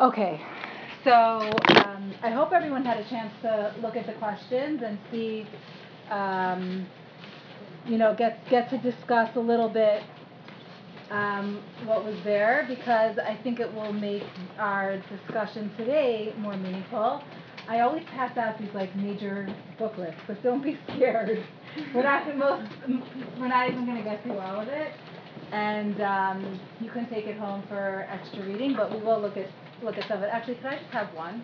Okay, so um, I hope everyone had a chance to look at the questions and see, um, you know, get get to discuss a little bit um, what was there because I think it will make our discussion today more meaningful. I always pass out these like major booklets, but don't be scared. We're not most we're not even going to get through all of it, and um, you can take it home for extra reading. But we will look at look at some of it. Actually, could I just have one?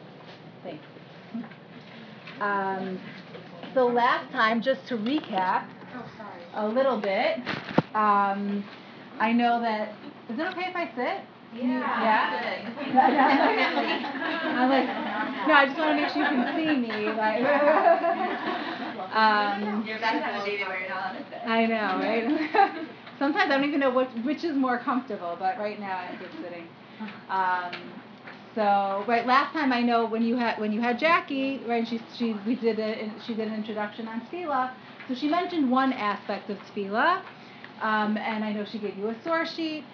Thanks. Um, so last time, just to recap a little bit, um, I know that. Is it okay if I sit? Yeah. Yeah. I'm like, no, I just want to make sure you can see me. Like, um, You're a baby where you're not allowed to sit. I know, right? Sometimes I don't even know what which is more comfortable, but right now I'm just sitting. Um, so right, last time I know when you had when you had Jackie, right? She she we did a she did an introduction on tefillah. So she mentioned one aspect of tefillah, um, and I know she gave you a source sheet.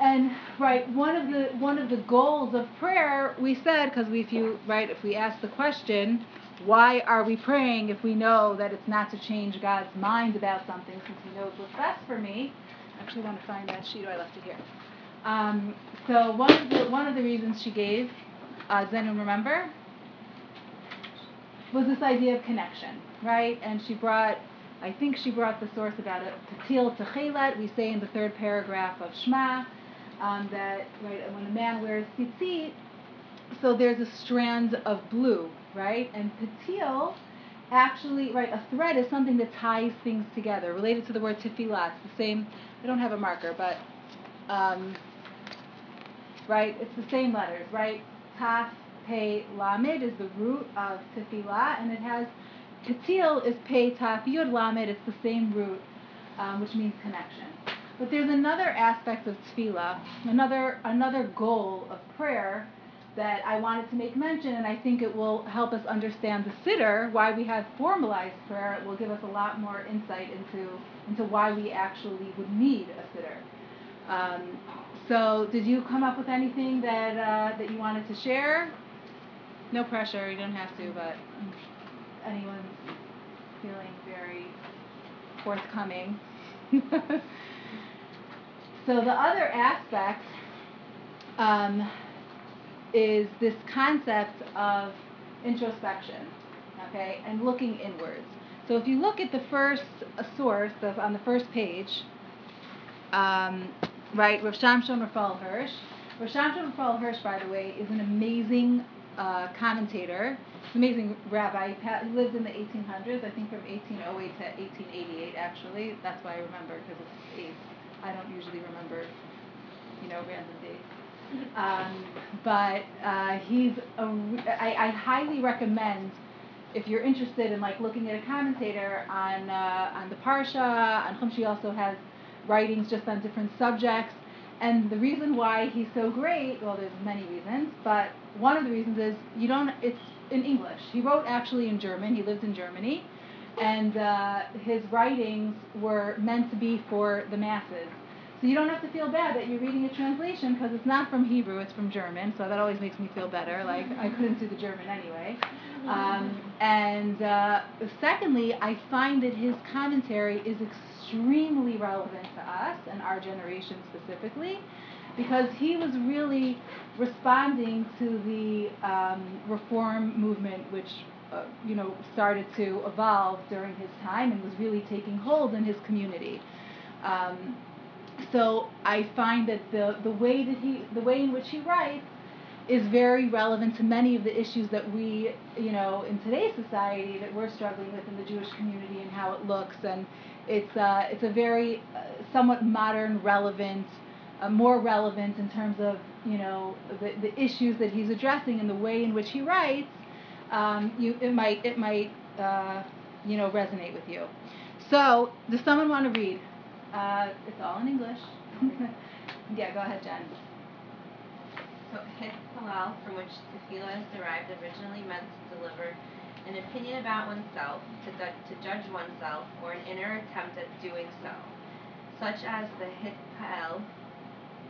And right, one of the one of the goals of prayer, we said, because we if you right, if we ask the question, why are we praying if we know that it's not to change God's mind about something, since He knows what's best for me? I actually want to find that sheet. I left it here. Um, so one of the one of the reasons she gave, uh, does remember? Was this idea of connection, right? And she brought, I think she brought the source about it. Patil techelet. We say in the third paragraph of Shema um, that right when a man wears tzitzit, so there's a strand of blue, right? And patil, actually, right, a thread is something that ties things together, related to the word tefillah. It's the same. I don't have a marker, but um, right, it's the same letters, right? Taf, Pei, Lamed is the root of tefillah, and it has patil is Pei, Taf, Yud, Lamed. It's the same root, um, which means connection. But there's another aspect of tefillah, another another goal of prayer that I wanted to make mention, and I think it will help us understand the Siddur, why we have formalized prayer. It will give us a lot more insight into into why we actually would need a Siddur. Um, so, did you come up with anything that uh, that you wanted to share? No pressure. You don't have to, but anyone's feeling very forthcoming. So the other aspect um, is this concept of introspection, okay, and looking inwards. So if you look at the first source the, on the first page, um, right, Rav Shamshon Raphael Hirsch. Rav Shamshon Raphael Hirsch, by the way, is an amazing uh, commentator. He's an amazing rabbi. He lived in the 1800s, I think from 1808 to 1888, actually. That's why I remember, because it's eight. I don't usually remember, you know, random dates. Um, but uh, he's a, I, I highly recommend if you're interested in like looking at a commentator on uh, on the parsha, on Chumash, he also has writings just on different subjects. And the reason why he's so great, well, there's many reasons, but one of the reasons is you don't. It's in English. He wrote actually in German. He lived in Germany, and uh, his writings were meant to be for the masses. So you don't have to feel bad that you're reading a translation because it's not from Hebrew, it's from German. So that always makes me feel better. Like I couldn't do the German anyway. Um, and uh, secondly, I find that his commentary is relevant to us and our generation specifically, because he was really responding to the um, reform movement, which uh, you know started to evolve during his time and was really taking hold in his community. Um, so I find that the, the way that he the way in which he writes is very relevant to many of the issues that we you know in today's society that we're struggling with in the Jewish community and how it looks and it's uh, it's a very uh, somewhat modern relevant uh, more relevant in terms of you know the, the issues that he's addressing and the way in which he writes um, you it might it might uh, you know resonate with you so does someone want to read uh, it's all in English. yeah, go ahead, Jen. So hit from which tefillah is derived, originally meant to deliver an opinion about oneself, to, to judge oneself, or an inner attempt at doing so, such as the hitpael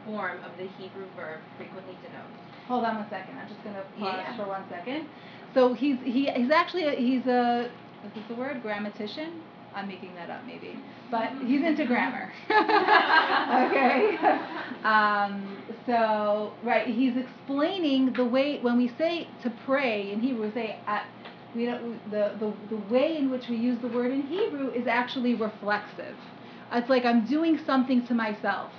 form of the Hebrew verb frequently denotes. hold on one second. I'm just gonna pause Yeah. for one second. So he's he he's actually a, he's a is this a word grammatician? I'm making that up maybe, but he's into grammar. okay. Um, so right, he's explaining the way when we say to pray in Hebrew, we say at we don't the, the the way in which we use the word in Hebrew is actually reflexive. It's like I'm doing something to myself.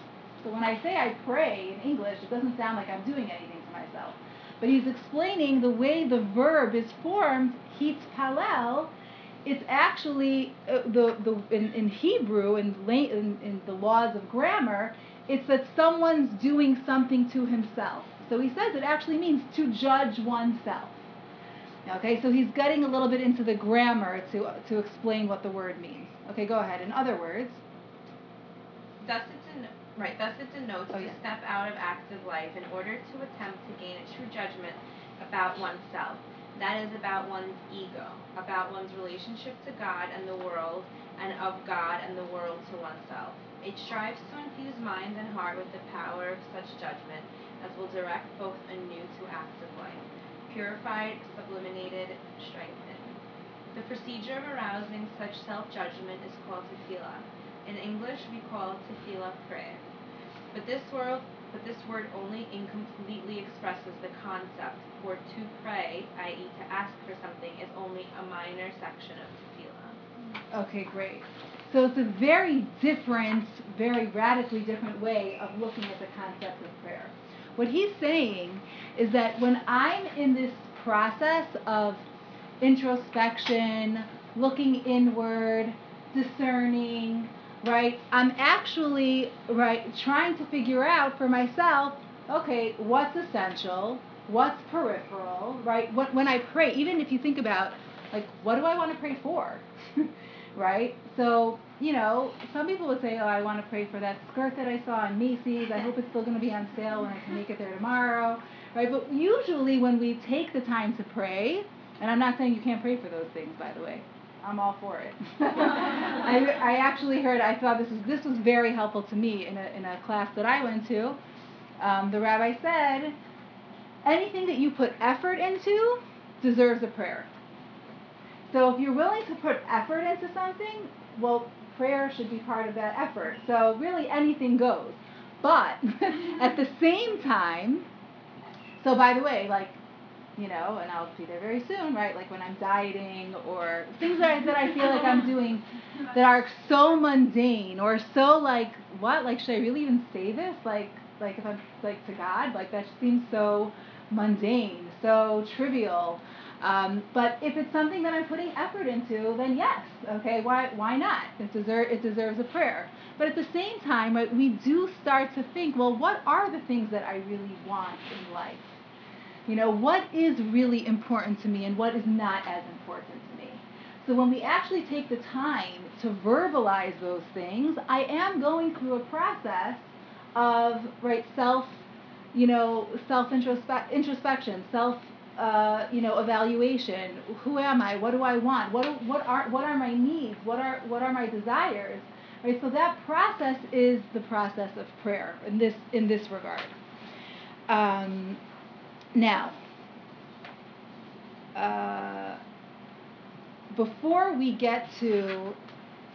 So when I say I pray in English, it doesn't sound like I'm doing anything to myself. But he's explaining the way the verb is formed, hitpalel, it's actually uh, the, the in, in Hebrew in, in, in the laws of grammar, it's that someone's doing something to himself. So he says it actually means to judge oneself. Okay, so he's getting a little bit into the grammar to, to explain what the word means. Okay, go ahead. In other words, Thus it right. Thus it denotes Oh, to yeah. step out of active life in order to attempt to gain a true judgment about oneself. That is about one's ego, about one's relationship to God and the world, and of God and the world to oneself. It strives to infuse mind and heart with the power of such judgment as will direct both anew to active life, purified, sublimated, strengthened. The procedure of arousing such self judgment is called tefillah. In English, we call tefillah prayer. But this word, but this word only incompletely expresses the concept, for to pray, i.e., to ask for something, is only a minor section of tefillah. Okay, great. So it's a very different, very radically different way of looking at the concept of prayer. What he's saying is that when I'm in this process of introspection, looking inward, discerning, right, I'm actually right trying to figure out for myself, okay, what's essential, what's peripheral, right? When, when I pray, even if you think about like what do I want to pray for? right? So, you know, some people would say, oh, I want to pray for that skirt that I saw in Macy's. I hope it's still going to be on sale when I can make it there tomorrow. Right? But usually when we take the time to pray, and I'm not saying you can't pray for those things, by the way. I'm all for it. I, I actually heard, I thought this was, this was very helpful to me in a, in a class that I went to. Um, the rabbi said, anything that you put effort into deserves a prayer. So if you're willing to put effort into something, well, prayer should be part of that effort. So really anything goes. But at the same time, so by the way, like, you know, and I'll be there very soon, right? Like when I'm dieting or things that I, that I feel like I'm doing that are so mundane or so like, what? Like, should I really even say this? Like, like if I'm like to God, like that seems so mundane, so trivial. Um, but if it's something that I'm putting effort into, then yes, okay, why, why not? It, deserve, it deserves a prayer. But at the same time, right, we do start to think, well, what are the things that I really want in life? You know, what is really important to me and what is not as important to me? So when we actually take the time to verbalize those things, I am going through a process of right self, you know, self introspection, self uh, you know, evaluation. Who am I? What do I want? What, what are what are my needs? What are what are my desires? Right. So that process is the process of prayer in this in this regard. Um, now, uh, before we get to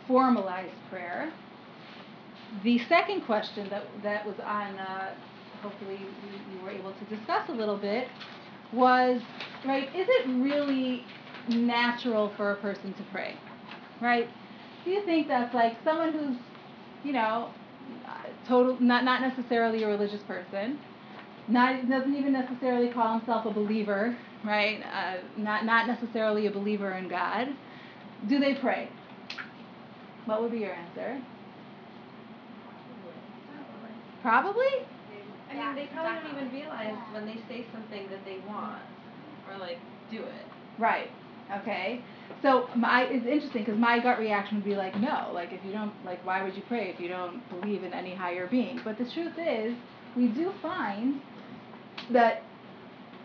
formalized prayer, the second question that that was on. Uh, hopefully, you, you were able to discuss a little bit was right is it really natural for a person to pray right do you think that's like someone who's you know total not not necessarily a religious person not doesn't even necessarily call himself a believer right uh, not not necessarily a believer in god do they pray what would be your answer probably I mean, they probably don't even realize when they say something that they want or like do it. Right. Okay. So my it's interesting because my gut reaction would be like, no. Like if you don't like, why would you pray if you don't believe in any higher being? But the truth is, we do find that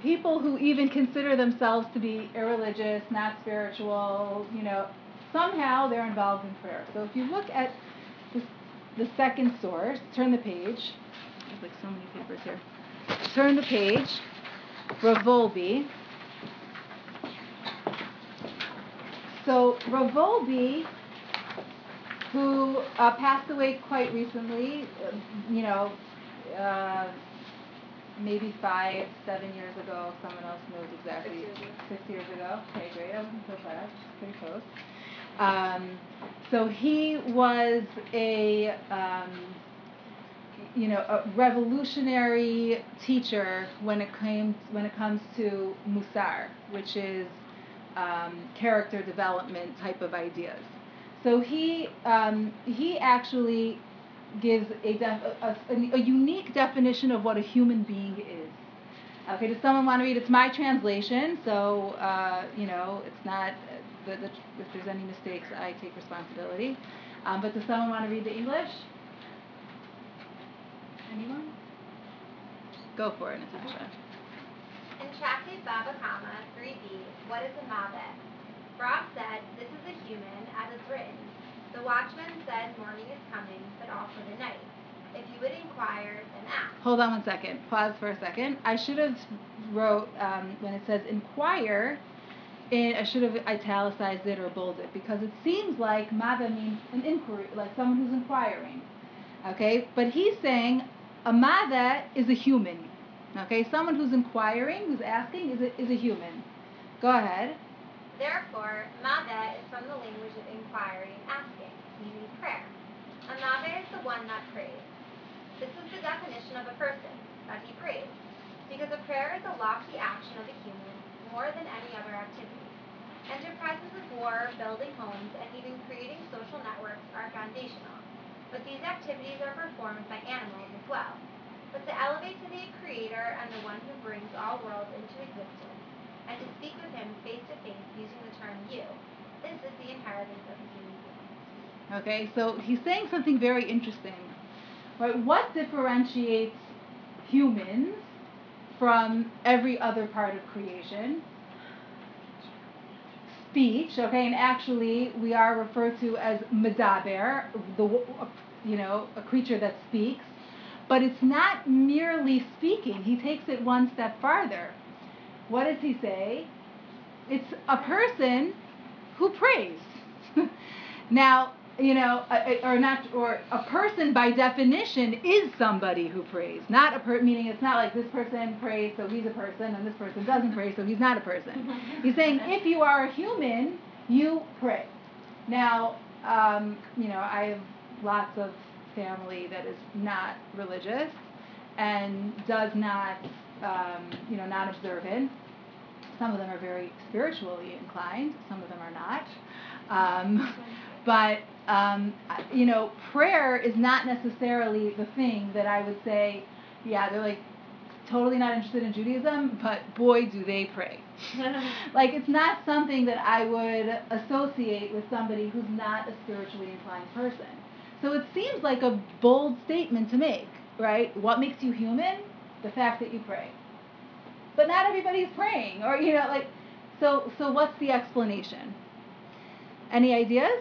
people who even consider themselves to be irreligious, not spiritual, you know, somehow they're involved in prayer. So if you look at this, the second source, turn the page. There's like so many papers here. Turn the page. Rav Wolbe. So Rav Wolbe, who uh, passed away quite recently, uh, you know, uh, maybe five, seven years ago. Someone else knows exactly. Six years ago. Six years ago. Okay, great. I wasn't so far. Pretty close. Um, so he was a, um, you know, a revolutionary teacher when it came when it comes to Musar, which is um, character development type of ideas. So he um, he actually gives a, def- a, a, a unique definition of what a human being is. Okay, does someone want to read? It's my translation, so uh, you know it's not. The, the, if there's any mistakes, I take responsibility. Um, but does someone want to read the English? Anyone? Go for it, Natasha. In Tractate Baba Kama 3b, what is a Mavet? Rav said, This is a human, as it's written. The watchman said, Morning is coming, but also the night. If you would inquire, then ask. Hold on one second. Pause for a second. I should have wrote um, when it says inquire. It, I should have italicized it or bolded it because it seems like mada means an inquiry, like someone who's inquiring. Okay, but he's saying a mada is a human. Okay, someone who's inquiring, who's asking, is a, is a human. Go ahead. Therefore, Mavet is from the language of inquiry, and asking, meaning prayer. A Mavet is the one that prays. This is the definition of a person, that he prays. Because a prayer is a lofty action of a human, more than any other activity. Enterprises of war, building homes, and even creating social networks are foundational. But these activities are performed by animals as well. But to elevate to the Creator and the one who brings all worlds into existence, and to speak with him face to face using the term you, this is the inheritance of a human being. Okay, so he's saying something very interesting. Right? What differentiates humans from every other part of creation? Speech, okay, and actually we are referred to as medaber, the you know, a creature that speaks, but it's not merely speaking. He takes it one step farther. What does he say? It's a person who prays. now, you know, or not, or a person by definition is somebody who prays. Not a per, meaning it's not like this person prays, so he's a person, and this person doesn't pray, so he's not a person. He's saying if you are a human, you pray. Now, um, you know, I have lots of family that is not religious and does not, um, you know, not observant. Some of them are very spiritually inclined. Some of them are not. Um, but um, you know, prayer is not necessarily the thing that I would say, yeah, they're like totally not interested in Judaism, but boy, do they pray. like, it's not something that I would associate with somebody who's not a spiritually inclined person. So it seems like a bold statement to make, right? What makes you human? The fact that you pray. But not everybody's praying, or, you know, like, so, so what's the explanation? Any ideas?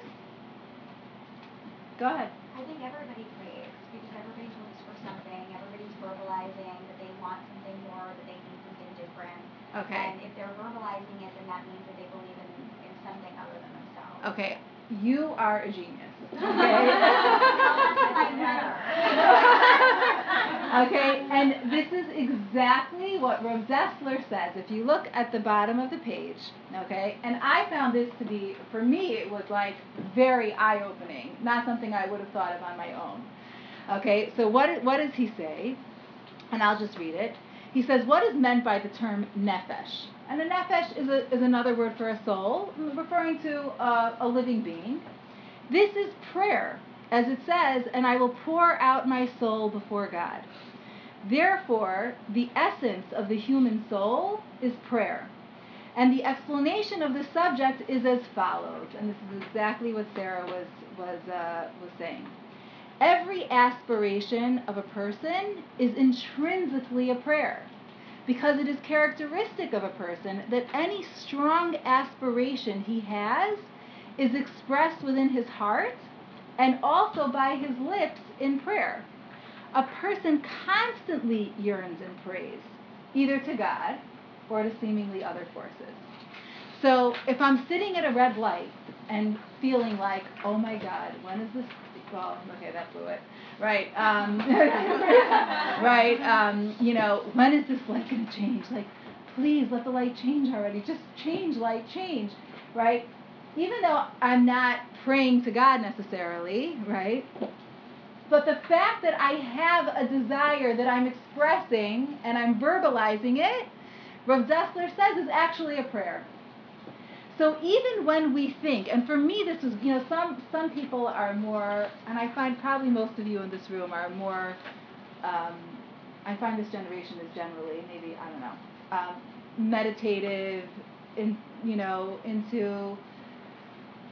Go ahead. I think everybody prays because everybody looks for something. Everybody's verbalizing that they want something more, that they need something different. Okay. And if they're verbalizing it, then that means that they believe in, in something other than themselves. Okay. You are a genius. Okay. okay, and this is exactly what Rav Dessler says. If you look at the bottom of the page, okay, and I found this to be, for me, it was like very eye opening, not something I would have thought of on my own. Okay, so what, what does he say? And I'll just read it. He says, What is meant by the term nefesh? And a nefesh is, a, is another word for a soul, referring to a, a living being. This is prayer, as it says, and I will pour out my soul before God. Therefore, the essence of the human soul is prayer. And the explanation of the subject is as follows, and this is exactly what Sarah was, was, uh, was saying. Every aspiration of a person is intrinsically a prayer because it is characteristic of a person that any strong aspiration he has is expressed within his heart and also by his lips in prayer. A person constantly yearns and prays, either to God or to seemingly other forces. So if I'm sitting at a red light and feeling like, oh my God, when is this? Well, okay, that blew it. Right. Um, right. Um, you know, when is this light going to change? Like, please let the light change already. Just change, light, change. Right. Even though I'm not praying to God necessarily, right? But the fact that I have a desire that I'm expressing and I'm verbalizing it, Rav Dessler says is actually a prayer. So even when we think, and for me this was, you know, some some people are more, and I find probably most of you in this room are more. Um, I find this generation is generally maybe I don't know, um, meditative, in you know into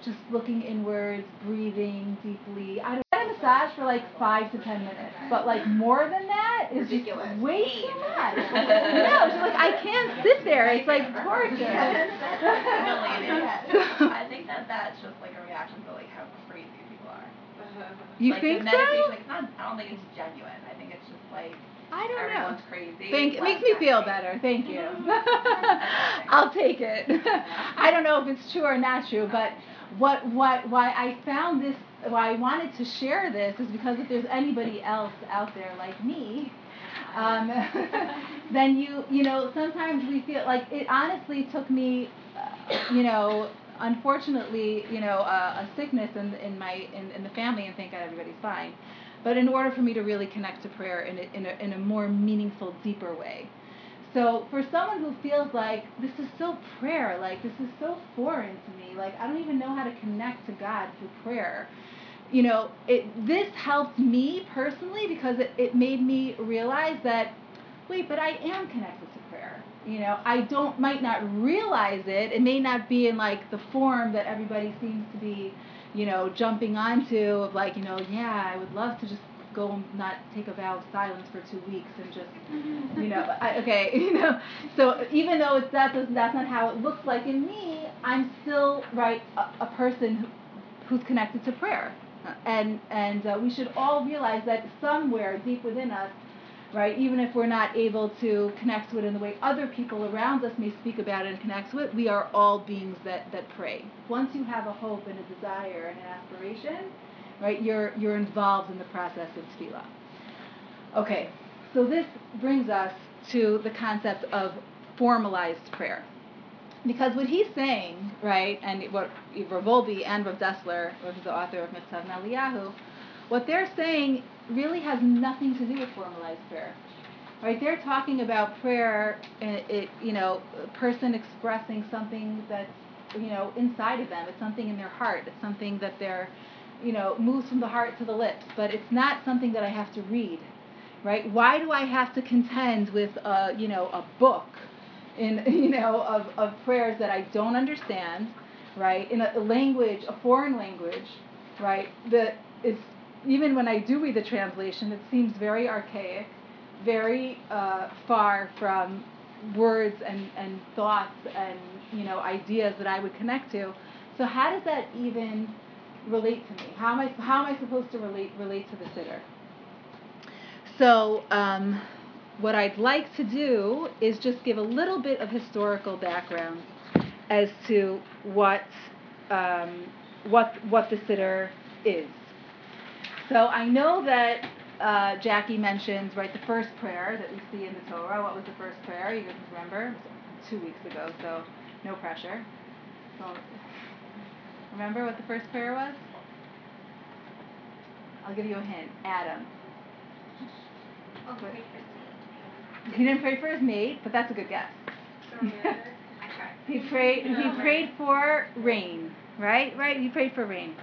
just looking inwards, breathing deeply. I don't get a massage for like five to ten minutes, but like more than that is Ridiculous. just way too much. no, she's like I can't sit there. It's like torture. So- I think that that's just like a reaction to like how crazy people are. You like, think so? Like, it's not. I don't think it's genuine. I think it's just like I don't know. everyone's crazy. Thank it makes me feel better. Thank you. I'll take it. I don't know if it's true or not true, but what what why I found this why I wanted to share this is because if there's anybody else out there like me, um, then you you know sometimes we feel like it honestly took me, uh, you know. Unfortunately, you know, uh, a sickness in, in my in, in the family, and thank God everybody's fine. But in order for me to really connect to prayer in a, in a, in a more meaningful, deeper way. So for someone who feels like this is so prayer, like this is so foreign to me, like I don't even know how to connect to God through prayer. You know, it this helped me personally because it, it made me realize that wait, but I am connected to prayer. You know, I don't might not realize it. It may not be in like the form that everybody seems to be, you know, jumping onto of like, you know, yeah, I would love to just go and not take a vow of silence for two weeks and just you know I, okay you know. So even though it's that does that's not how it looks like in me i'm still right a, a person who, who's connected to prayer. And and uh, we should all realize that somewhere deep within us right even if we're not able to connect to it in the way other people around us may speak about it and connect to it we are all beings that that pray. Once you have a hope and a desire and an aspiration right? You're you're involved in the process of tefillah. Okay, so this brings us to the concept of formalized prayer, because what he's saying, right, and what Rav Wolbe and Rav Dessler, who's the author of Michtav MeEliyahu, what they're saying really has nothing to do with formalized prayer. Right, they're talking about prayer, it, it you know, a person expressing something that's you know inside of them. It's something in their heart. It's something that they're you know, moves from the heart to the lips, but it's not something that I have to read, right? Why do I have to contend with a, you know, a book in, you know, of, of prayers that I don't understand, right? In a language, a foreign language, right? That is, even when I do read the translation, it seems very archaic, very uh, far from words and, and thoughts and, you know, ideas that I would connect to. So how does that even relate to me? How am I how am I supposed to relate relate to the Siddur? So um, what I'd like to do is just give a little bit of historical background as to what um, what what the Siddur is. So I know that uh, Jackie mentioned right the first prayer that we see in the Torah. What was the first prayer? You guys remember? Two weeks ago, so no pressure. So Remember what the first prayer was? I'll give you a hint. Adam. Oh. He didn't pray for his mate, but that's a good guess. He prayed. He prayed for rain. Right. Right. He prayed for rain.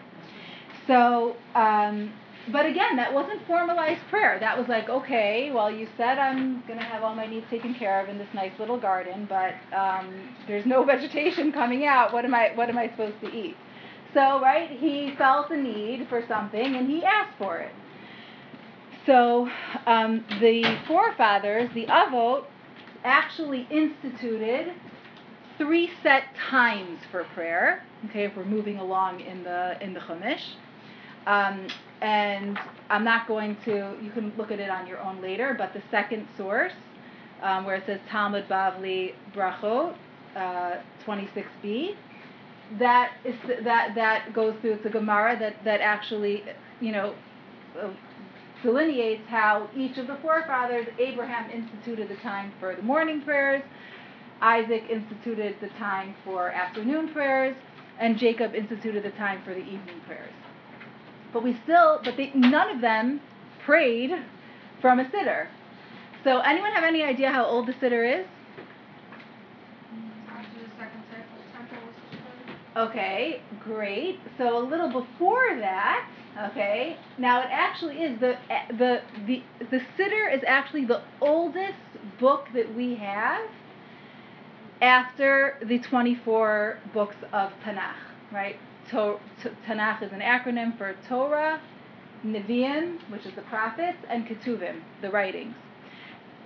So, um, but again, that wasn't formalized prayer. That was like, okay, well, you said I'm gonna have all my needs taken care of in this nice little garden, but um, there's no vegetation coming out. What am I? What am I supposed to eat? So, right, he felt the need for something and he asked for it. So, um, the forefathers, the Avot, actually instituted three set times for prayer. Okay, if we're moving along in the in the Chumash, um, and I'm not going to. You can look at it on your own later. But the second source um, where it says Talmud Bavli Brachot, uh, 26b. That is that that goes through. the Gemara that that actually, you know, delineates how each of the forefathers, Abraham instituted the time for the morning prayers, Isaac instituted the time for afternoon prayers, and Jacob instituted the time for the evening prayers. But we still, but they, none of them prayed from a Siddur. So, anyone have any idea how old the Siddur is? After the second temple, temple was destroyed. Okay, great. So a little before that, okay. Now it actually is the eh, the the the Siddur is actually the oldest book that we have after the 24 books of Tanakh, right? To, to, Tanakh is an acronym for Torah, Nevi'im, which is the prophets, and Ketuvim, the writings.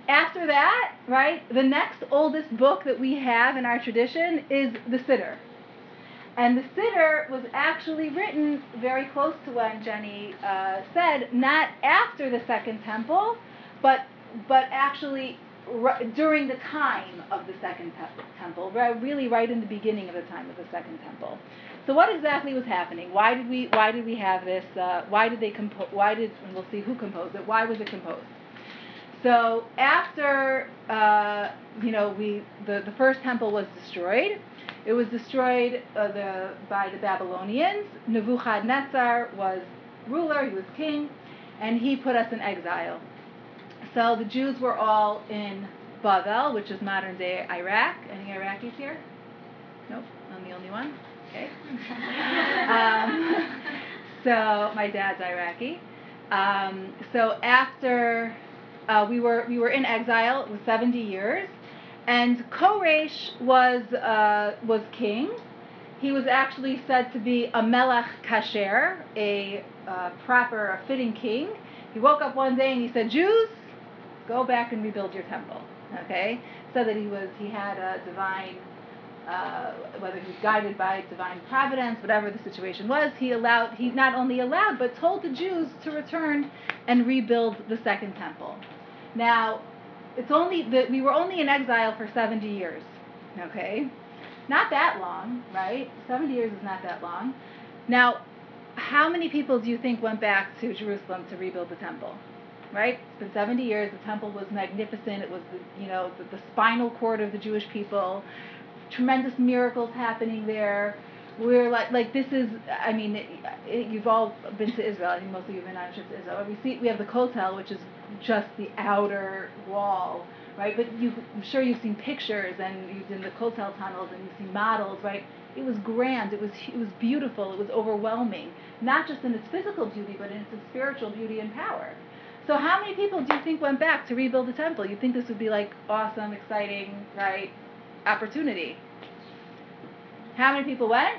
After that, right, the next oldest book that we have in our tradition is the Siddur. And the Siddur was actually written very close to when Jenny uh, said, not after the Second Temple, but but actually r- during the time of the Second te- Temple, really right in the beginning of the time of the Second Temple. So what exactly was happening? Why did we why did we have this? Uh, why did they compose? Why did we'll see who composed it? Why was it composed? So after uh, you know we the, the first temple was destroyed, it was destroyed uh, the, by the Babylonians. Nebuchadnezzar was ruler, he was king, and he put us in exile. So the Jews were all in Bavel, which is modern day Iraq. Any Iraqis here? Nope, I'm the only one. Okay. um, so my dad's Iraqi. Um, so after uh, we were we were in exile, it was seventy years, and Koresh was uh, was king. He was actually said to be a melech kasher, a uh, proper, a fitting king. He woke up one day and he said, "Jews, go back and rebuild your temple." Okay, said that he was he had a divine uh, whether he was guided by divine providence, whatever the situation was, he allowed he not only allowed but told the Jews to return and rebuild the second temple. Now, it's only that we were only in exile for 70 years. Okay? Not that long, right? 70 years is not that long. Now, how many people do you think went back to Jerusalem to rebuild the temple? Right? It's been 70 years. The temple was magnificent. It was the, you know, the, the spinal cord of the Jewish people tremendous miracles happening there. We're like, like this is. I mean, it, it, you've all been to Israel. I think most of you've been on a trip to Israel. We see we have the Kotel, which is just the outer wall, right? But you, I'm sure you've seen pictures and you've been the Kotel tunnels and you've seen models, right? It was grand. It was it was beautiful. It was overwhelming, not just in its physical beauty, but in its spiritual beauty and power. So how many people do you think went back to rebuild the temple? You think this would be like awesome, exciting, right? opportunity. How many people went?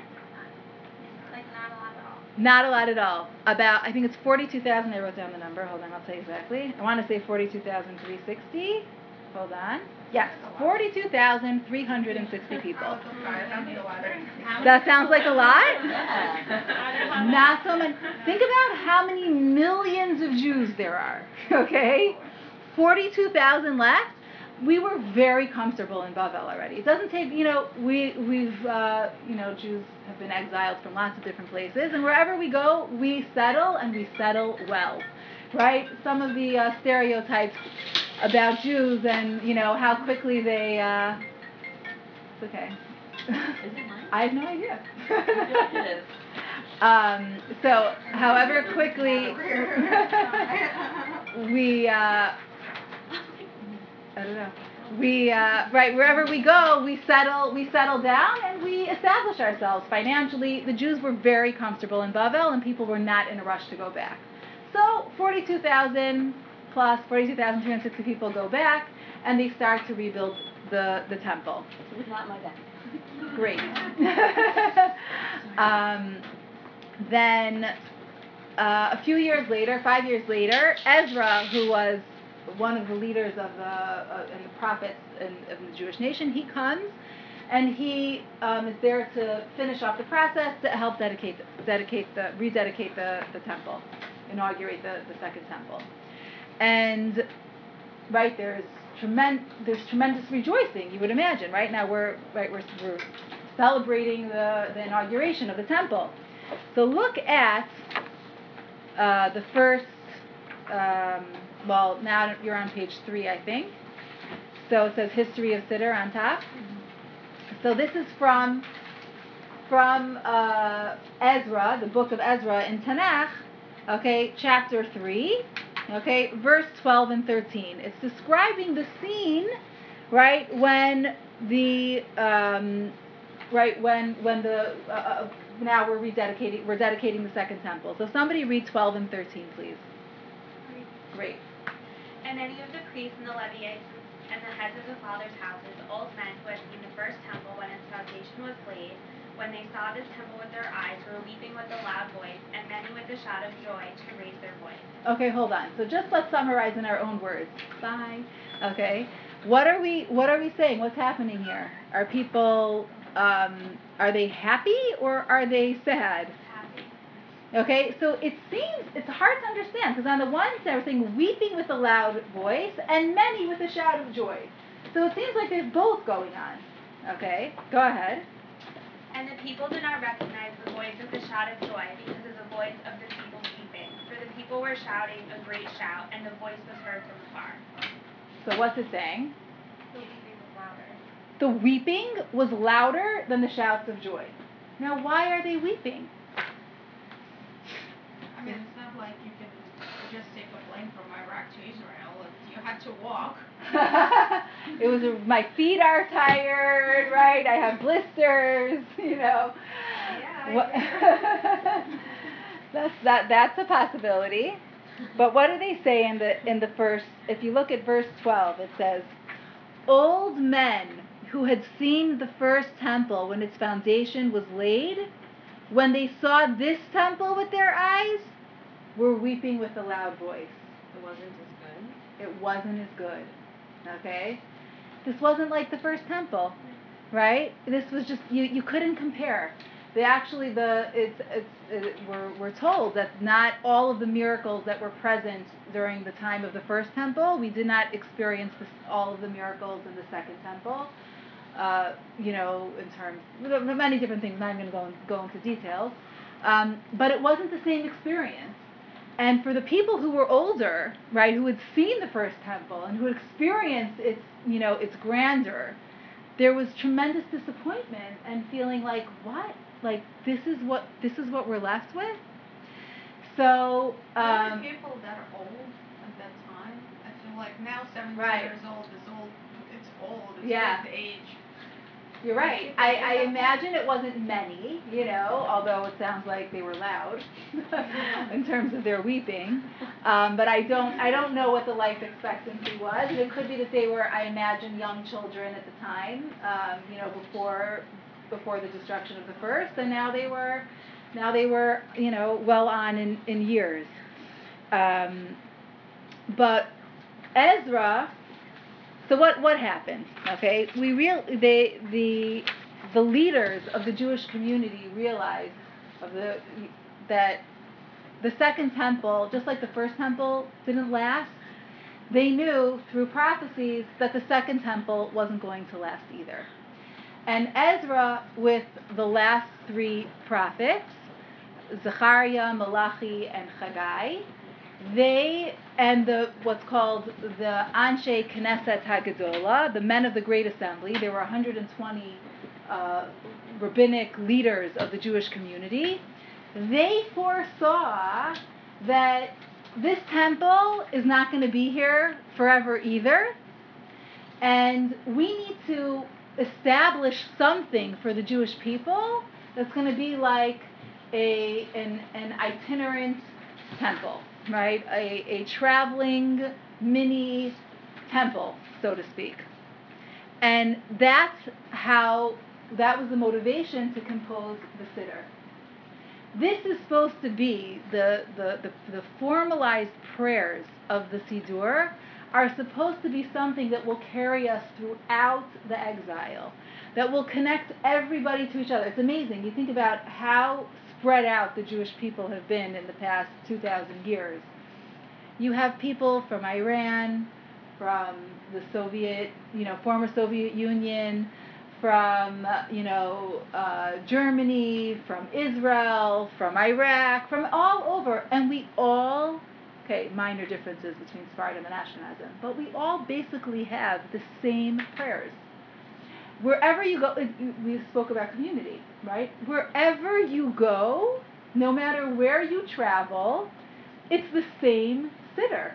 Like not a lot at all. Not a lot at all. About, I think it's 42,000. I wrote down the number. Hold on, I'll tell you exactly. I want to say 42,360. Hold on. Yes, 42,360 people. I was surprised. I'm the water. That sounds like a lot? Not so much. Think about how many millions of Jews there are, okay? 42,000 left. We were very comfortable in Bavel already. It doesn't take, you know, we, we've, uh, you know, Jews have been exiled from lots of different places, and wherever we go, we settle, and we settle well, right? Some of the uh, stereotypes about Jews and, you know, how quickly they, uh, it's okay. Is it mine? I have no idea. I feel like it is. Um, so, however quickly we, uh, I don't know. We uh, right wherever we go, we settle we settle down and we establish ourselves financially. The Jews were very comfortable in Bavel, and people were not in a rush to go back. So forty-two thousand plus forty-two thousand three hundred sixty people go back, and they start to rebuild the the temple. It was not my bad. Great. um, then uh, a few years later, five years later, Ezra, who was one of the leaders of the uh, and the prophets in, of the Jewish nation, he comes, and he um, is there to finish off the process to help dedicate dedicate the rededicate the, the temple, inaugurate the, the second temple, and right there's tremendous there's tremendous rejoicing. You would imagine, right now we're right we're, we're celebrating the, the inauguration of the temple. So look at uh, the first. Um, well, now you're on page three, I think. So it says history of Siddur on top. So this is from from uh, Ezra, the book of Ezra in Tanakh, okay, chapter 3, okay, verse 12 and 13. It's describing the scene, right, when the, um, right, when, when the, uh, uh, now we're rededicating, we're dedicating the second temple. So somebody read 12 and 13, please. Great. And any of the priests and the Levites and the heads of the fathers' houses, old men who had seen the first temple when its foundation was laid, when they saw this temple with their eyes, were weeping with a loud voice, and many with a shout of joy to raise their voice. Okay, hold on. So just let's summarize in our own words. Bye. Okay. What are we what are we saying? What's happening here? Are people um, are they happy or are they sad? Okay, so it seems it's hard to understand because on the one side we're saying weeping with a loud voice and many with a shout of joy. So it seems like there's both going on. Okay, go ahead. And the people did not recognize the voice of the shout of joy because of the voice of the people weeping. For the people were shouting a great shout, and the voice was heard from afar. So what's it saying? The weeping was louder. The weeping was louder than the shouts of joy. Now, why are they weeping? I mean, it's not like you can just take a plane from Iraq to Israel. It's, you had to walk. it was my feet are tired, right? I have blisters, you know. Yeah. What, that's that that's a possibility. But what do they say in the in the first if you look at verse 12 it says old men who had seen the first temple when its foundation was laid when they saw this temple with their eyes were weeping with a loud voice. It wasn't as good. It wasn't as good. Okay? This wasn't like the first temple, right? This was just you you couldn't compare. They actually the it's it's it, we're we're told that not all of the miracles that were present during the time of the first temple, we did not experience this, all of the miracles in the second temple. Uh, you know, in terms of many different things. I'm not even going to go, go into details, um, but it wasn't the same experience. And for the people who were older, right, who had seen the first temple and who had experienced its, you know, its grandeur, there was tremendous disappointment and feeling like, what? Like this is what this is what we're left with. So um, people that are old at that time. I feel like now 70 Right. years old is old. It's old. It's Yeah. old age. You're right. I, I imagine it wasn't many, you know, although it sounds like they were loud in terms of their weeping. Um, but I don't I don't know what the life expectancy was. It could be that they were, I imagine, young children at the time, um, you know, before before the destruction of the first, and now they were now they were, you know, well on in, in years. Um, but Ezra so what what happened? Okay, we real they the the leaders of the Jewish community realized of the that the second temple, just like the first temple, didn't last. They knew through prophecies that the second temple wasn't going to last either. And Ezra, with the last three prophets, Zechariah, Malachi, and Haggai, they and the what's called the Anshe Knesset Hagadola, the men of the Great Assembly. There were 120 uh, rabbinic leaders of the Jewish community. They foresaw that this temple is not going to be here forever either, and we need to establish something for the Jewish people that's going to be like a an, an itinerant temple right? A, a traveling mini temple, so to speak. And that's how, that was the motivation to compose the Siddur. This is supposed to be the, the, the, the formalized prayers of the Siddur are supposed to be something that will carry us throughout the exile, that will connect everybody to each other. It's amazing. You think about how spread out the Jewish people have been in the past 2,000 years. You have people from Iran, from the Soviet, you know, former Soviet Union, from uh, you know uh, Germany, from Israel, from Iraq, from all over, and we all, okay, minor differences between Sephardim and Ashkenazim, but we all basically have the same prayers. Wherever you go, we spoke about community, right? Wherever you go, no matter where you travel, it's the same Siddur.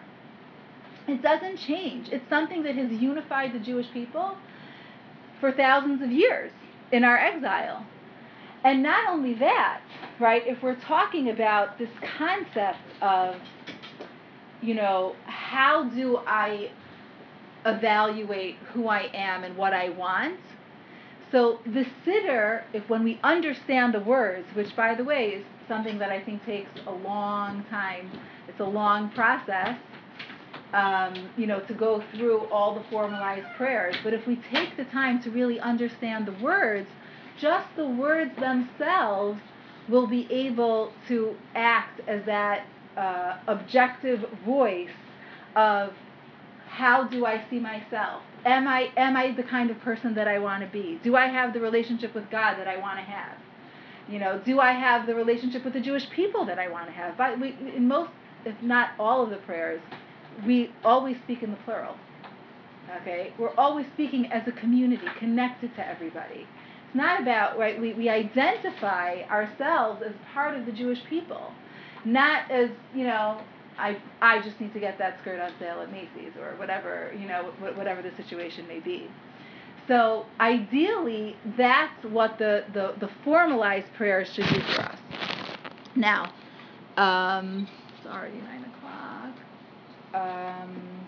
It doesn't change. It's something that has unified the Jewish people for thousands of years in our exile. And not only that, right, if we're talking about this concept of, you know, how do I evaluate who I am and what I want? So the Siddur, if when we understand the words, which by the way is something that I think takes a long time, it's a long process, um, you know, to go through all the formalized prayers. But if we take the time to really understand the words, just the words themselves will be able to act as that uh, objective voice of how do I see myself? Am I am I the kind of person that I want to be? Do I have the relationship with God that I want to have? You know, do I have the relationship with the Jewish people that I want to have? But we, in most, if not all of the prayers, we always speak in the plural. Okay? We're always speaking as a community, connected to everybody. It's not about, right, we, we identify ourselves as part of the Jewish people, not as, you know, I, I just need to get that skirt on sale at Macy's or whatever, you know, whatever the situation may be. So ideally, that's what the, the, the formalized prayers should do for us. Now, um, it's already 9 um,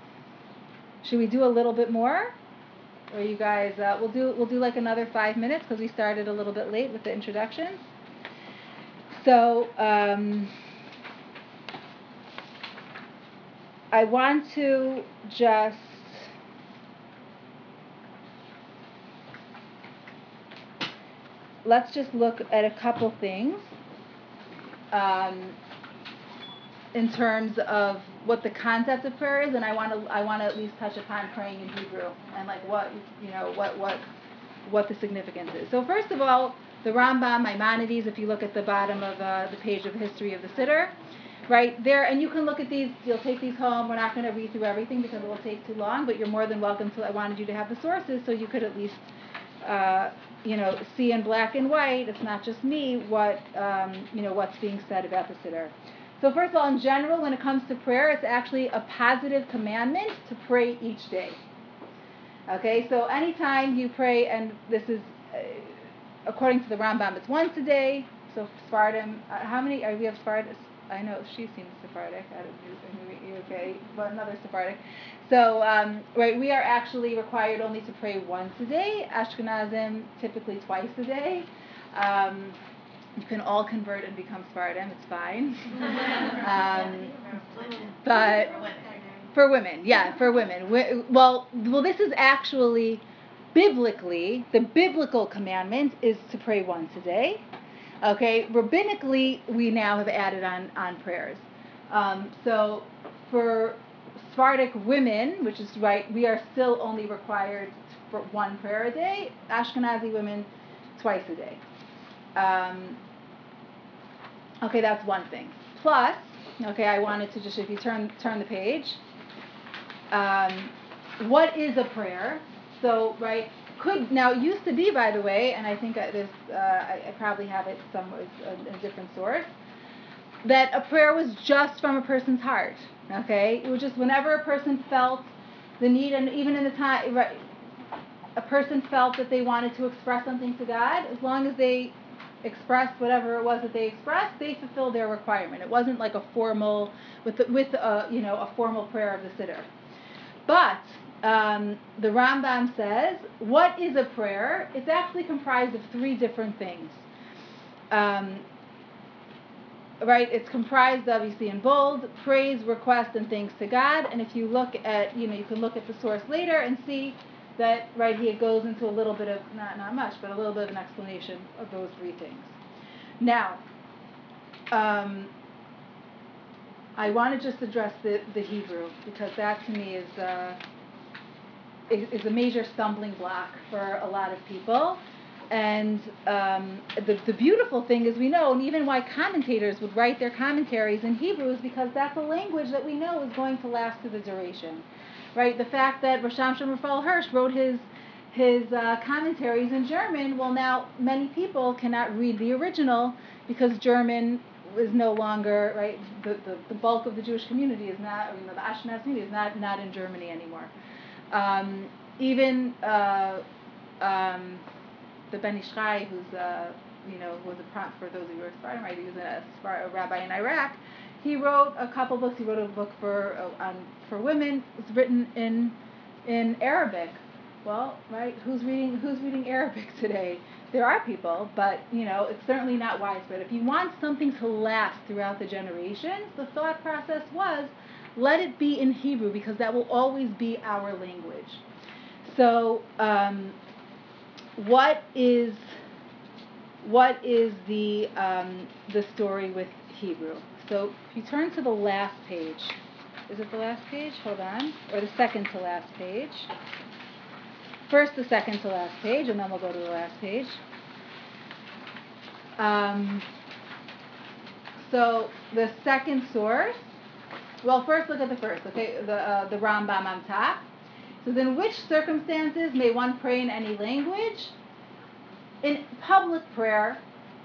should we do a little bit more? Or you guys, uh, we'll do we'll do like another five minutes because we started a little bit late with the introductions. So um, I want to just let's just look at a couple things. Um, in terms of what the concept of prayer is, and I want to I want to at least touch upon praying in Hebrew and like what you know what what what the significance is. So first of all, the Rambam Maimonides. If you look at the bottom of uh, the page of history of the Siddur, right there, and you can look at these. You'll take these home. We're not going to read through everything because it will take too long. But you're more than welcome to. I wanted you to have the sources so you could at least. Uh, you know, see in black and white. It's not just me. What um, you know, what's being said about the siddur. So, first of all, in general, when it comes to prayer, it's actually a positive commandment to pray each day. Okay, so anytime you pray, and this is uh, according to the Rambam, it's once a day. So, Sephardim, uh, how many are we have Sephardim? I know she seems Sephardic. I don't know, okay, but another Sephardic. So, um, right, we are actually required only to pray once a day. Ashkenazim typically twice a day. Um, you can all convert and become Sephardim. It's fine. um, but for women, yeah, for women. Well, well, this is actually biblically the biblical commandment is to pray once a day. Okay, rabbinically, we now have added on on prayers. Um, so for Sephardic women, which is right, we are still only required for one prayer a day. Ashkenazi women, twice a day. Um, Okay, that's one thing. Plus, okay, I wanted to just if you turn turn the page. Um, what is a prayer? So right could now used to be by the way, and I think there's uh, I, I, probably have it somewhere in a different source. That a prayer was just from a person's heart. Okay, it was just whenever a person felt the need, and even in the time, right, a person felt that they wanted to express something to God, as long as they expressed whatever it was that they expressed, they fulfilled their requirement. It wasn't like a formal with the, with a you know a formal prayer of the siddur. But um, the Rambam says, what is a prayer? It's actually comprised of three different things. Um, right? It's comprised, obviously, in bold, praise, request, and thanks to God. And if you look at, you know, you can look at the source later and see that right here goes into a little bit of not not much, but a little bit of an explanation of those three things. Now, um, I want to just address the the Hebrew because that to me is uh, is, is a major stumbling block for a lot of people. And um, the, the beautiful thing is we know, and even why commentators would write their commentaries in Hebrew is because that's a language that we know is going to last through the duration. Right? The fact that Rav Shimshon Raphael Hirsch wrote his his uh, commentaries in German, well, now many people cannot read the original because German is no longer right. The, the, the bulk of the Jewish community is not, you know, the Ashkenaz community is not not in Germany anymore. Um, even uh, um, the Ben Ish who's uh, you know was a prompt for those of you who are Spartan, right? He was a, a rabbi in Iraq. He wrote a couple books. He wrote a book for uh, on for women. It was written in in Arabic well, right? Who's reading Who's reading Arabic today? There are people, but you know it's certainly not widespread. If you want something to last throughout the generations, the thought process was, let it be in Hebrew because that will always be our language. So, um, what is what is the um, the story with Hebrew? So, if you turn to the last page, is it the last page? Hold on, or the second to last page first the second to last page, and then we'll go to the last page. Um, so the second source, well, first look at the first, okay, the, uh, the Rambam on top. Says, in which circumstances may one pray in any language? In public prayer,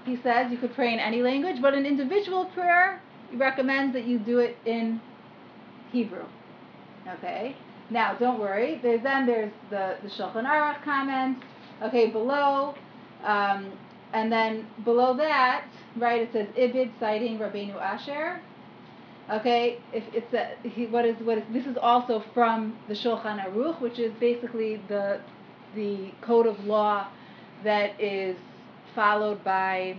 he says you could pray in any language, but in individual prayer, he recommends that you do it in Hebrew. Okay? Now, don't worry. There's then there's the the Shulchan Aruch comment. Okay, below, um, and then below that, right? It says Ibid citing Rabbeinu Asher. Okay, if it's a he, what is what is this is also from the Shulchan Aruch, which is basically the the code of law that is followed by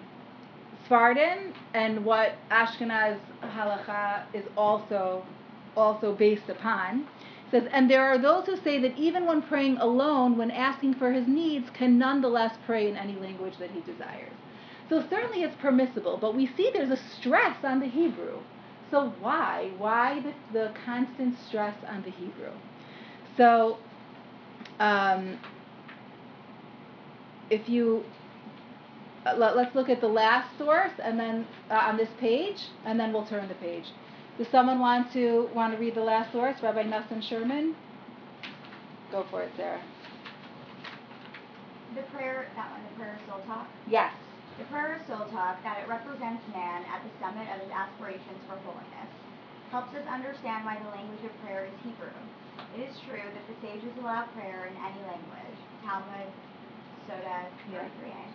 Sfardim and what Ashkenaz halacha is also also based upon says, and there are those who say that even when praying alone, when asking for his needs, can nonetheless pray in any language that he desires. So certainly it's permissible, but we see there's a stress on the Hebrew. So why? Why the, the constant stress on the Hebrew? So um, if you uh, let, us look at the last source and then uh, on this page, and then we'll turn the page. Does someone want to want to read the last source, Rabbi Nosson Scherman? Go for it, Sarah. The prayer, that one, the prayer soul talk. Yes. The prayer is soul talk, that it represents man at the summit of his aspirations for holiness, helps us understand why the language of prayer is Hebrew. It is true that the sages allow prayer in any language, Talmud, Sotah, yeah.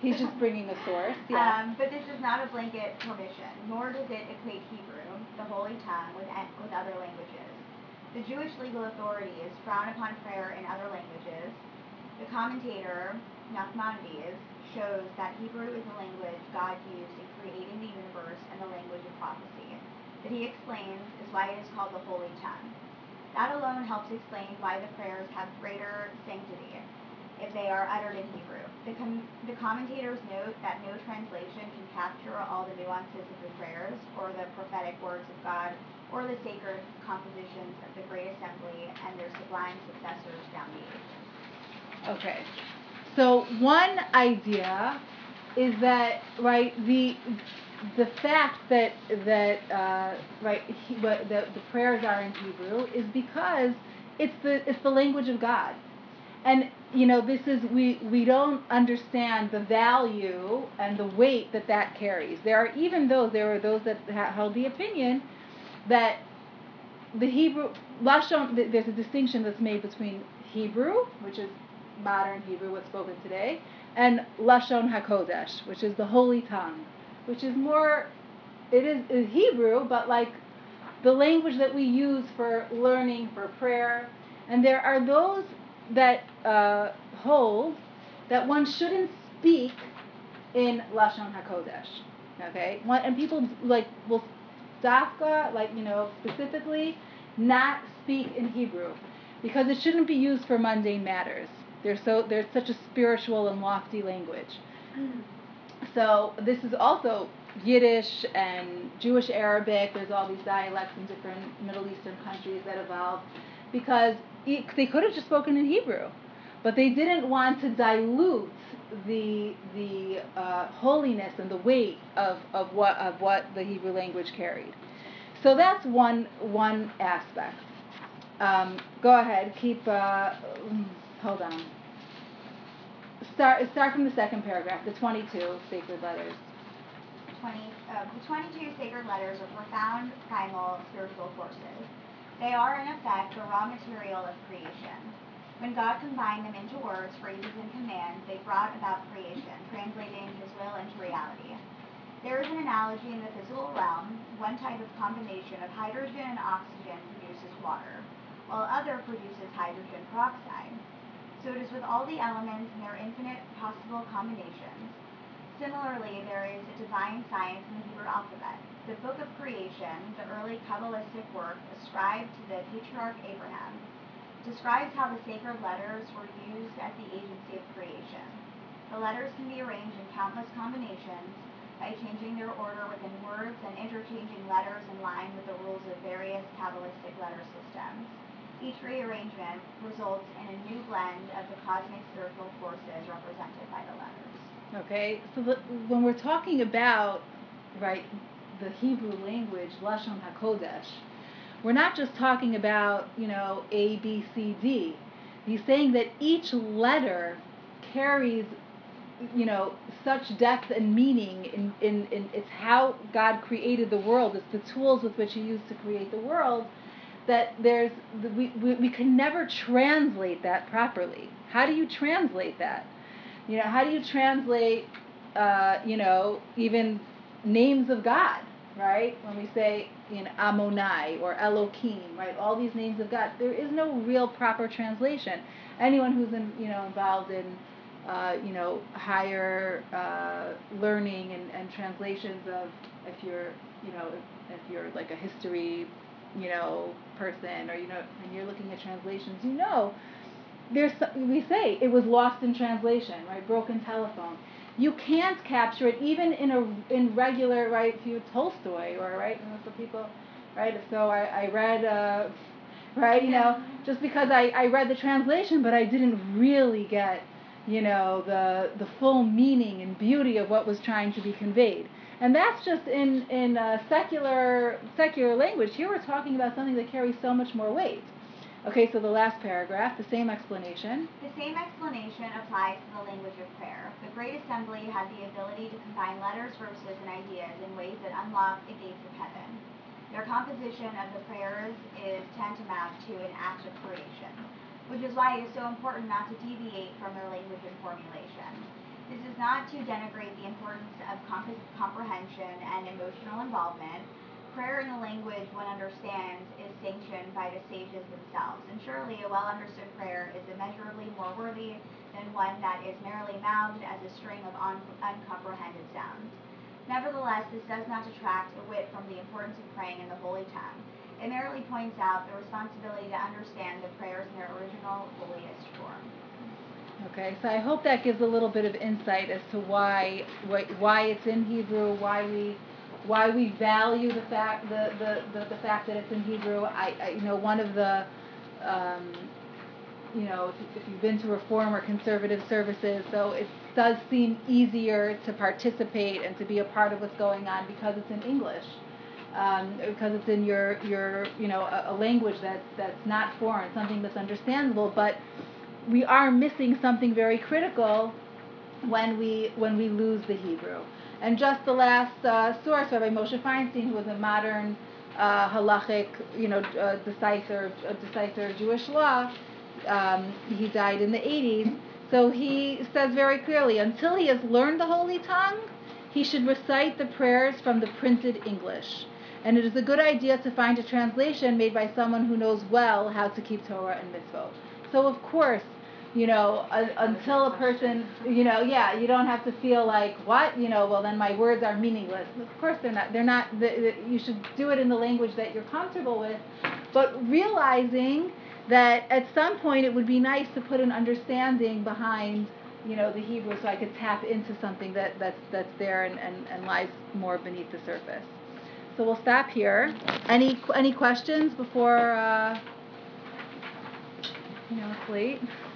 He's just bringing a source, yeah. Um, but this is not a blanket permission, nor does it equate Hebrew the Holy Tongue with, with other languages. The Jewish legal authorities frown upon prayer in other languages. The commentator, Nachmanides, shows that Hebrew is the language God used in creating the universe and the language of prophecy. That he explains is why it is called the Holy Tongue. That alone helps explain why the prayers have greater sanctity if they are uttered in Hebrew. The, com- the commentators note that no translation can capture all the nuances of the prayers, or the prophetic words of God, or the sacred compositions of the Great Assembly and their sublime successors down the ages. Okay. So one idea is that right the the fact that that uh, right he, what, the, the prayers are in Hebrew is because it's the it's the language of God, and you know this is we we don't understand the value and the weight that that carries. There are even those there are those that held the opinion that the hebrew lashon there's a distinction that's made between hebrew which is modern hebrew what's spoken today and lashon hakodesh which is the holy tongue which is more it is hebrew but like the language that we use for learning for prayer and there are those that uh, hold that one shouldn't speak in lashon hakodesh. Okay, one, and people like will dafka like you know specifically not speak in Hebrew because it shouldn't be used for mundane matters. They're so there's such a spiritual and lofty language. So this is also Yiddish and Jewish Arabic. There's all these dialects in different Middle Eastern countries that evolved because they could have just spoken in Hebrew, but they didn't want to dilute the the uh, holiness and the weight of, of what of what the Hebrew language carried. So that's one one aspect. Um, go ahead, keep. Uh, hold on. Start start from the second paragraph, the twenty-two sacred letters. 20, uh, the 22 sacred letters are profound, primal, spiritual forces. They are, in effect, the raw material of creation. When God combined them into words, phrases, and commands, they brought about creation, translating his will into reality. There is an analogy in the physical realm. One type of combination of hydrogen and oxygen produces water, while other produces hydrogen peroxide. So it is with all the elements and their infinite possible combinations. Similarly, there is a divine science in the Hebrew alphabet. The Book of Creation, the early Kabbalistic work ascribed to the patriarch Abraham, describes how the sacred letters were used as the agency of creation. The letters can be arranged in countless combinations by changing their order within words and interchanging letters in line with the rules of various Kabbalistic letter systems. Each rearrangement results in a new blend of the cosmic spiritual forces represented by the letters. Okay, so the, when we're talking about right the Hebrew language lashon hakodesh, we're not just talking about you know A B C D. He's saying that each letter carries you know such depth and meaning in, in, in it's how God created the world. It's the tools with which He used to create the world. That there's we, we, we can never translate that properly. How do you translate that? You know, how do you translate, uh, you know, even names of God, right? When we say, you know, Adonai or Elohim, right? All these names of God. There is no real proper translation. Anyone who's in, you know, involved in, uh, you know, higher uh, learning and, and translations of, if you're, you know, if you're like a history, you know, person or, you know, and you're looking at translations, you know there's we say it was lost in translation, right? Broken telephone. You can't capture it even in a in regular right. If you Tolstoy or right, you know, so people, right? So I I read. Uh, right you know just because I, I read the translation but i didn't really get you know the the full meaning and beauty of what was trying to be conveyed and that's just in in uh, secular secular language here we're talking about something that carries so much more weight Okay, so the last paragraph, the same explanation. The same explanation applies to the language of prayer. The Great Assembly had the ability to combine letters, verses, and ideas in ways that unlock the gates of heaven. Their composition of the prayers is tantamount to an act of creation, which is why it is so important not to deviate from their language and formulation. This is not to denigrate the importance of comp- comprehension and emotional involvement, prayer in the language one understands is sanctioned by the sages themselves, and surely a well understood prayer is immeasurably more worthy than one that is merely mouthed as a string of un- uncomprehended sounds. Nevertheless, this does not detract a whit from the importance of praying in the holy tongue. It merely points out the responsibility to understand the prayers in their original, holiest form. Okay, so I hope that gives a little bit of insight as to why why it's in Hebrew, why we why we value the fact the, the, the, the fact that it's in Hebrew. I, I you know one of the um, you know if, if you've been to reform or conservative services, so it does seem easier to participate and to be a part of what's going on because it's in English. Um, because it's in your your you know a, a language that's that's not foreign, something that's understandable, but we are missing something very critical when we when we lose the Hebrew. And just the last uh, source, Rabbi Moshe Feinstein, who was a modern uh, halachic, you know, uh, decipher, uh, decipher Jewish law, um, he died in the 80s. So he says very clearly, until he has learned the holy tongue, he should recite the prayers from the printed English. And it is a good idea to find a translation made by someone who knows well how to keep Torah and mitzvot. So of course, you know, uh, until a person, you know, yeah, you don't have to feel like what, you know, well then my words are meaningless. Of course they're not. They're not. The, the, you should do it in the language that you're comfortable with, but realizing that at some point it would be nice to put an understanding behind, you know, the Hebrew, so I could tap into something that that's that's there and, and, and lies more beneath the surface. So we'll stop here. Any any questions before? Uh, You know, it's late.